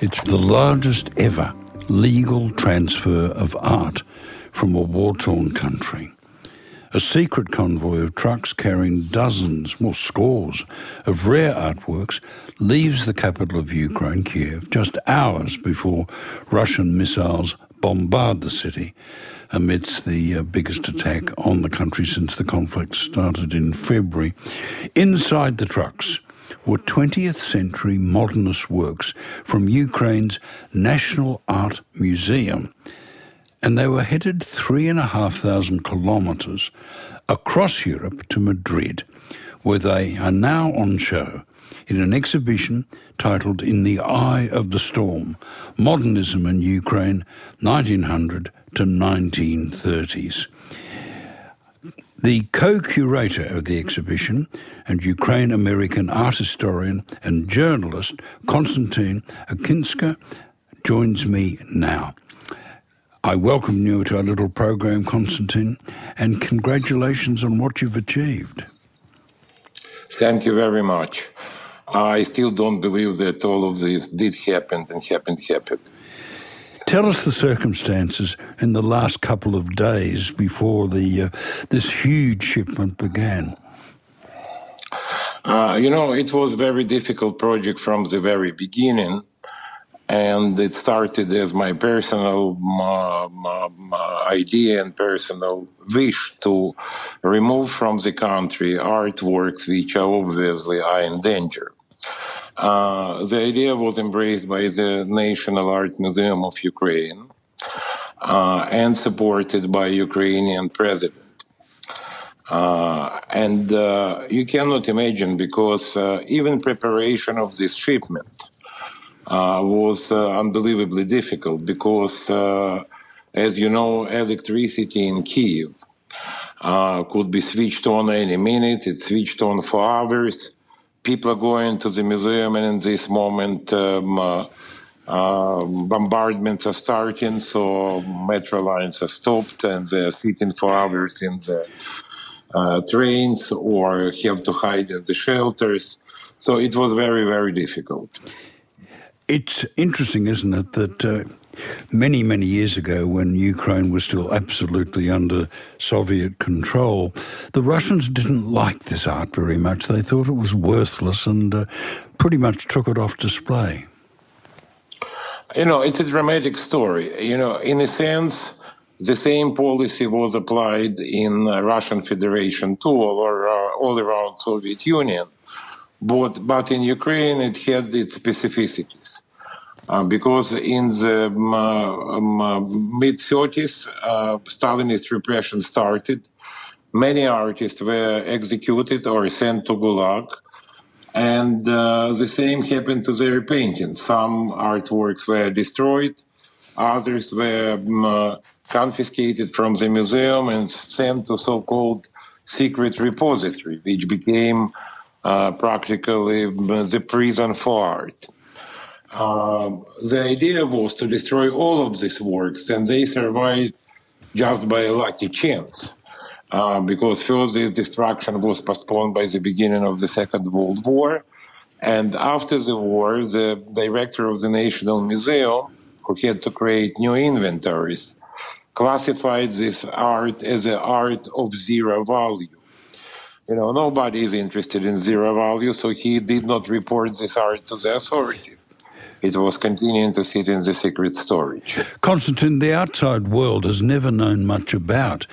It's the largest ever legal transfer of art from a war torn country. A secret convoy of trucks carrying dozens, more scores, of rare artworks leaves the capital of Ukraine, Kiev, just hours before Russian missiles bombard the city amidst the uh, biggest attack on the country since the conflict started in February. Inside the trucks were 20th century modernist works from Ukraine's National Art Museum and they were headed three and a half thousand kilometres across Europe to Madrid, where they are now on show in an exhibition titled In the Eye of the Storm Modernism in Ukraine, 1900 to 1930s. The co curator of the exhibition and Ukraine American art historian and journalist Konstantin Akinsha joins me now. I welcome you to our little program, Konstantin, and congratulations on what you've achieved. Thank you very much. I still don't believe that all of this did happen and happened happened. Tell us the circumstances in the last couple of days before the uh, this huge shipment began. Uh, you know, it was a very difficult project from the very beginning and it started as my personal idea and personal wish to remove from the country artworks which are obviously are in danger. Uh, the idea was embraced by the National Art Museum of Ukraine uh, and supported by Ukrainian president. Uh, and uh, you cannot imagine because uh, even preparation of this shipment uh, was uh, unbelievably difficult because, uh, as you know, electricity in Kiev could be switched on any minute. It switched on for hours. People are going to the museum, and in this moment, um, uh, bombardments are starting, so metro lines are stopped, and they're sitting for hours in the uh, trains or have to hide in the shelters. So it was very, very difficult. It's interesting, isn't it, that uh, many, many years ago, when Ukraine was still absolutely under Soviet control, the Russians didn't like this art very much. They thought it was worthless and uh, pretty much took it off display. You know, it's a dramatic story. You know, in a sense, the same policy was applied in uh, Russian Federation too, or uh, all around Soviet Union. But, but in Ukraine, it had its specificities. Uh, because in the um, um, uh, mid 30s, uh, Stalinist repression started. Many artists were executed or sent to Gulag. And uh, the same happened to their paintings. Some artworks were destroyed, others were um, uh, confiscated from the museum and sent to so called secret repository, which became uh, practically the prison for art. Um, the idea was to destroy all of these works, and they survived just by a lucky chance. Uh, because first, this destruction was postponed by the beginning of the Second World War. And after the war, the director of the National Museum, who had to create new inventories, classified this art as an art of zero value you know, nobody is interested in zero value, so he did not report this art to the authorities. It was continuing to sit in the secret storage. Konstantin, the outside world has never known much about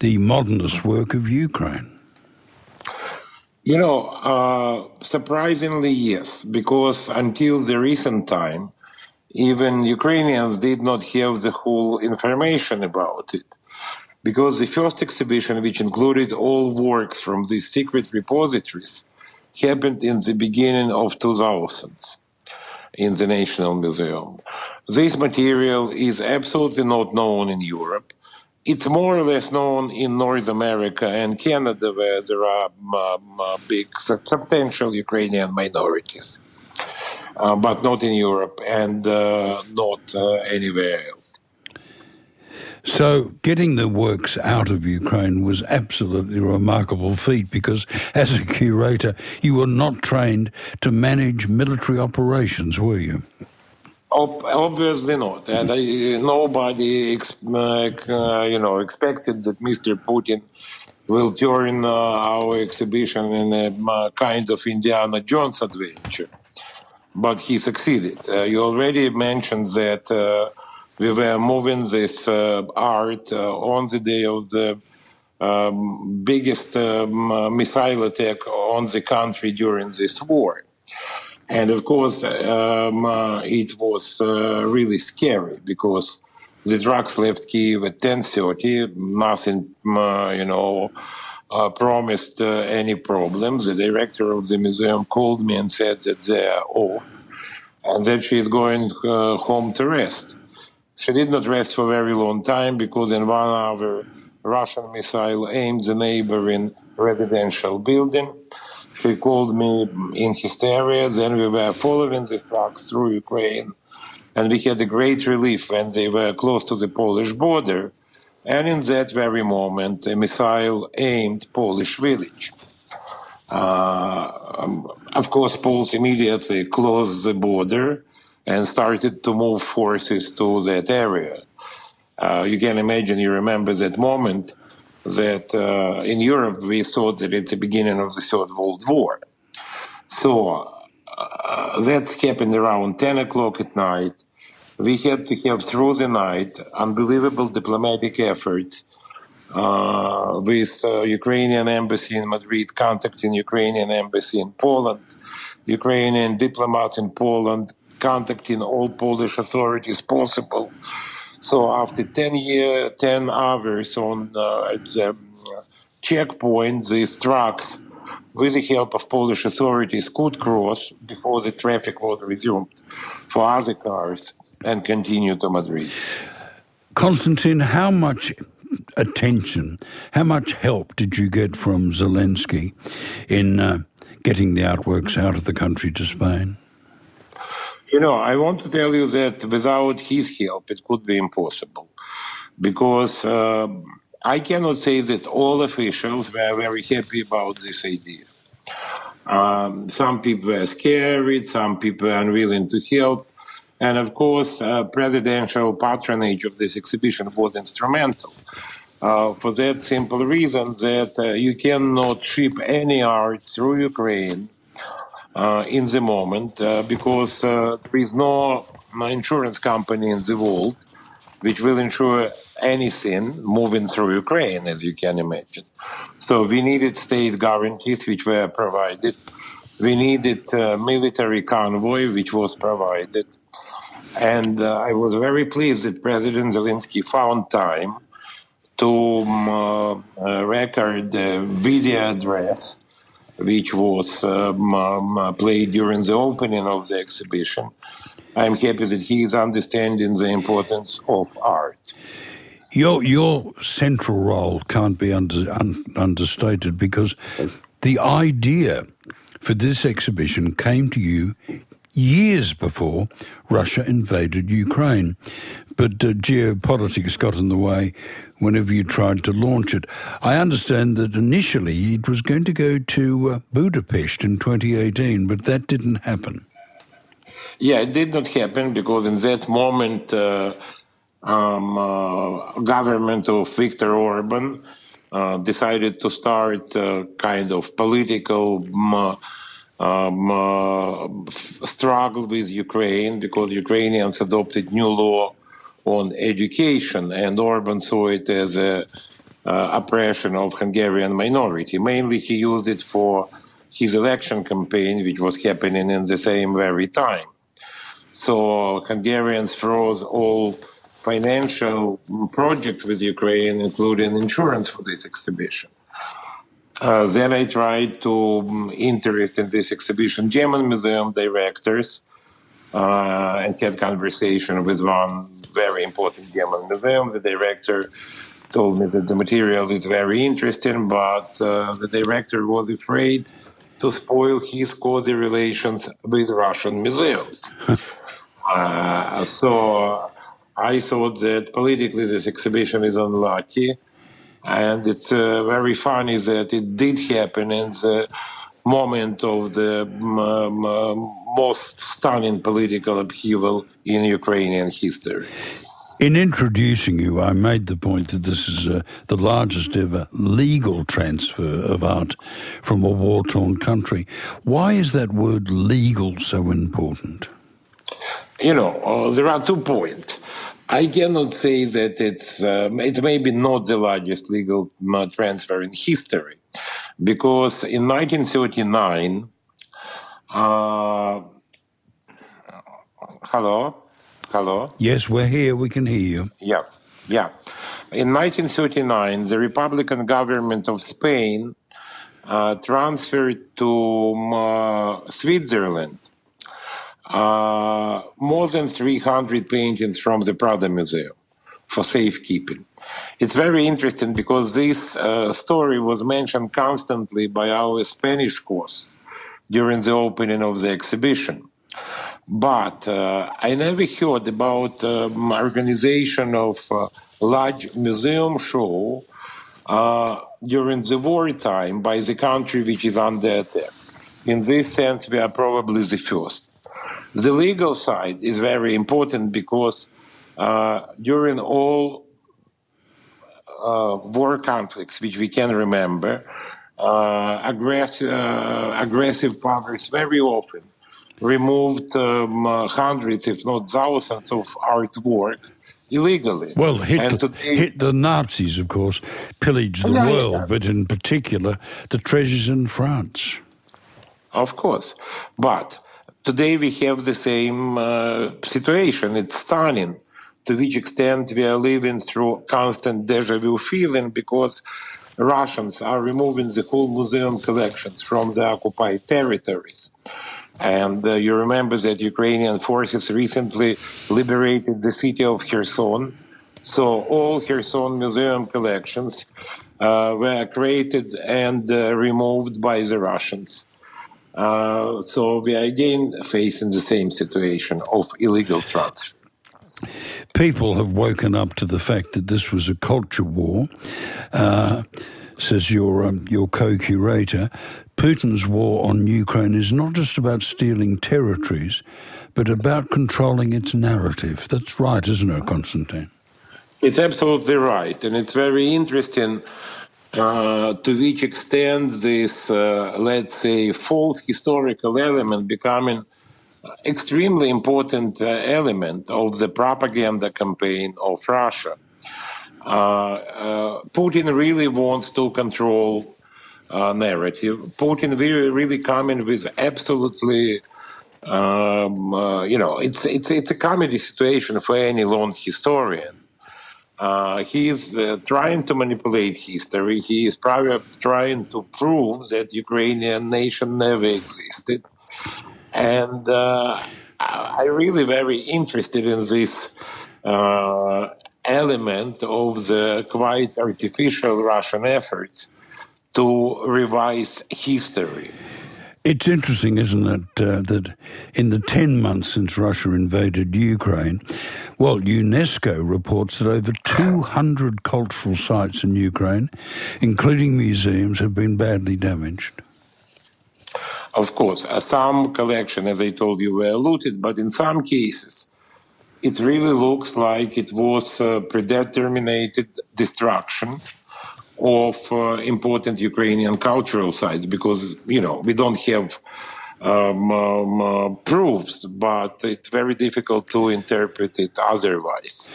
the modernist work of Ukraine. You know, uh, surprisingly, yes, because until the recent time, even Ukrainians did not have the whole information about it because the first exhibition, which included all works from these secret repositories, happened in the beginning of 2000s in the National Museum. This material is absolutely not known in Europe. It's more or less known in North America and Canada, where there are um, uh, big, substantial Ukrainian minorities, uh, but not in Europe and uh, not uh, anywhere else. So, getting the works out of Ukraine was absolutely a remarkable feat because, as a curator, you were not trained to manage military operations, were you? obviously not, and I, nobody, uh, you know, expected that Mr. Putin will turn uh, our exhibition in a uh, kind of Indiana Jones adventure. But he succeeded. Uh, you already mentioned that uh, we were moving this uh, art on the day of the um, biggest um, missile attack on the country during this war. And of course, um, uh, it was uh, really scary because the trucks left Kiev at 10:30. Nothing, uh, you know, uh, promised uh, any problems. The director of the museum called me and said that they are off and that she is going uh, home to rest. She did not rest for a very long time because in one hour, Russian missile aimed the neighboring residential building. She called me in hysteria. Then we were following the trucks through Ukraine. And we had a great relief when they were close to the Polish border. And in that very moment, a missile aimed Polish village. Uh, um, of course, Poles immediately closed the border and started to move forces to that area. Uh, you can imagine, you remember that moment that uh, in Europe we thought that it's the beginning of the Third World War. So uh, that happened around 10 o'clock at night. We had to have through the night unbelievable diplomatic efforts uh, with uh, Ukrainian embassy in Madrid, contacting Ukrainian embassy in Poland, Ukrainian diplomats in Poland, contacting all Polish authorities possible. So after 10 year, 10 hours on uh, at the checkpoint, these trucks, with the help of Polish authorities, could cross before the traffic was resumed for other cars and continue to Madrid. Konstantin, how much attention, how much help did you get from Zelensky in uh, getting the artworks out of the country to Spain? You know, I want to tell you that without his help, it could be impossible. Because uh, I cannot say that all officials were very happy about this idea. Um, some people were scared, some people were unwilling to help. And of course, uh, presidential patronage of this exhibition was instrumental. Uh, for that simple reason that uh, you cannot ship any art through Ukraine uh, in the moment uh, because uh, there is no insurance company in the world which will ensure anything moving through Ukraine, as you can imagine. So we needed state guarantees, which were provided. We needed uh, military convoy, which was provided. And uh, I was very pleased that President Zelensky found time to um, uh, record the video address which was um, um, played during the opening of the exhibition. I'm happy that he is understanding the importance of art. Your your central role can't be under, un, understated because the idea for this exhibition came to you years before Russia invaded Ukraine. But uh, geopolitics got in the way whenever you tried to launch it. I understand that initially it was going to go to uh, Budapest in 2018, but that didn't happen. Yeah, it did not happen because in that moment, uh, um, uh, government of Viktor Orban uh, decided to start a kind of political um, um, uh, struggle with Ukraine because Ukrainians adopted new law on education, and Orban saw it as a uh, oppression of Hungarian minority. Mainly, he used it for his election campaign, which was happening in the same very time. So Hungarians froze all financial projects with Ukraine, including insurance for this exhibition. Uh, then I tried to um, interest in this exhibition German museum directors uh, and had conversation with one very important German museum. The director told me that the material is very interesting, but uh, the director was afraid to spoil his cozy relations with Russian museums. uh, so I thought that politically this exhibition is unlucky. And it's uh, very funny that it did happen in the moment of the most stunning political upheaval in Ukrainian history. In introducing you, I made the point that this is uh, the largest ever legal transfer of art from a war torn country. Why is that word legal so important? You know, uh, there are two points. I cannot say that it's um, it's maybe not the largest legal uh, transfer in history, because in 1939, uh, hello, hello. Yes, we're here. We can hear you. Yeah, yeah. In 1939, the Republican government of Spain uh, transferred to uh, Switzerland uh, more than 300 paintings from the Prado Museum for safekeeping. It's very interesting because this uh, story was mentioned constantly by our Spanish hosts during the opening of the exhibition. But uh, I never heard about um, organization of uh, large museum show uh, during the wartime by the country which is under attack. In this sense, we are probably the first. The legal side is very important because uh, during all uh, war conflicts which we can remember, uh, aggressive, uh, aggressive powers very often removed um, uh, hundreds, if not thousands, of artwork illegally. Well, hit, the, today, hit the Nazis, of course, pillaged the yeah, world, yeah. but in particular the treasures in France. Of course. But today we have the same uh, situation. It's stunning to which extent we are living through constant deja vu feeling because Russians are removing the whole museum collections from the occupied territories. And uh, you remember that Ukrainian forces recently liberated the city of Kherson. So all Kherson museum collections uh, were created and uh, removed by the Russians. Uh, so we are again facing the same situation of illegal transfer. People have woken up to the fact that this was a culture war, uh, says your um, your co-curator. Putin's war on Ukraine is not just about stealing territories, but about controlling its narrative. That's right, isn't it, Konstantin? It's absolutely right, and it's very interesting uh, to which extent this, uh, let's say, false historical element becoming extremely important uh, element of the propaganda campaign of Russia. Uh, uh, Putin really wants to control narrative. Putin really, really coming with absolutely um, you know, it's it's it's a comedy situation for any long historian. Uh, he is uh, trying to manipulate history. He is probably trying to prove that Ukrainian nation never existed, and uh, I really very interested in this uh, element of the quite artificial Russian efforts to revise history. It's interesting, isn't it, uh, that in the 10 months since Russia invaded Ukraine, well, UNESCO reports that over 200 cultural sites in Ukraine, including museums, have been badly damaged. Of course, uh, some collection, as I told you, were looted, but in some cases, it really looks like it was uh, predetermined destruction of uh, important Ukrainian cultural sites because, you know, we don't have um, um, uh, proofs, but it's very difficult to interpret it otherwise.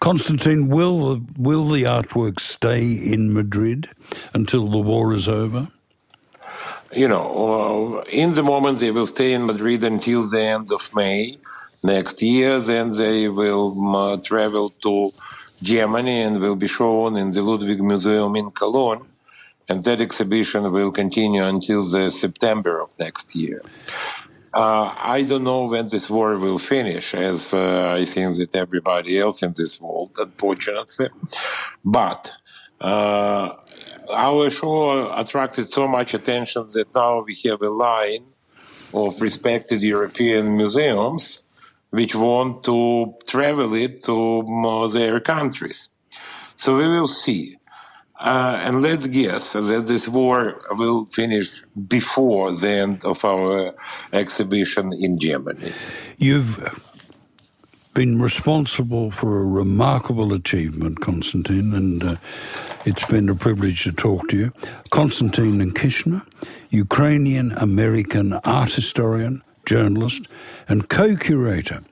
Constantine, will, will the artwork stay in Madrid until the war is over? You know, uh, in the moment they will stay in Madrid until the end of May next year. Then they will uh, travel to Germany and will be shown in the Ludwig Museum in Cologne. And that exhibition will continue until the September of next year. Uh, I don't know when this war will finish, as uh, I think that everybody else in this world, unfortunately. But uh, our show attracted so much attention that now we have a line of respected European museums which want to travel it to their countries. So we will see. Uh, and let's guess that this war will finish before the end of our exhibition in Germany. You've been responsible for a remarkable achievement, Konstantin, and uh, it's been a privilege to talk to you. Konstantin Kishner, Ukrainian American art historian, journalist, and co curator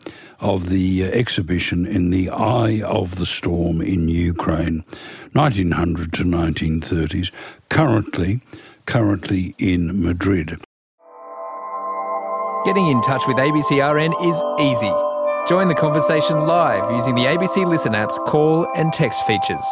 of the uh, exhibition in the Eye of the Storm in Ukraine, 1900 to 1930s, currently, currently in Madrid. Getting in touch with ABCRN is easy. Join the conversation live using the ABC Listen app's call and text features.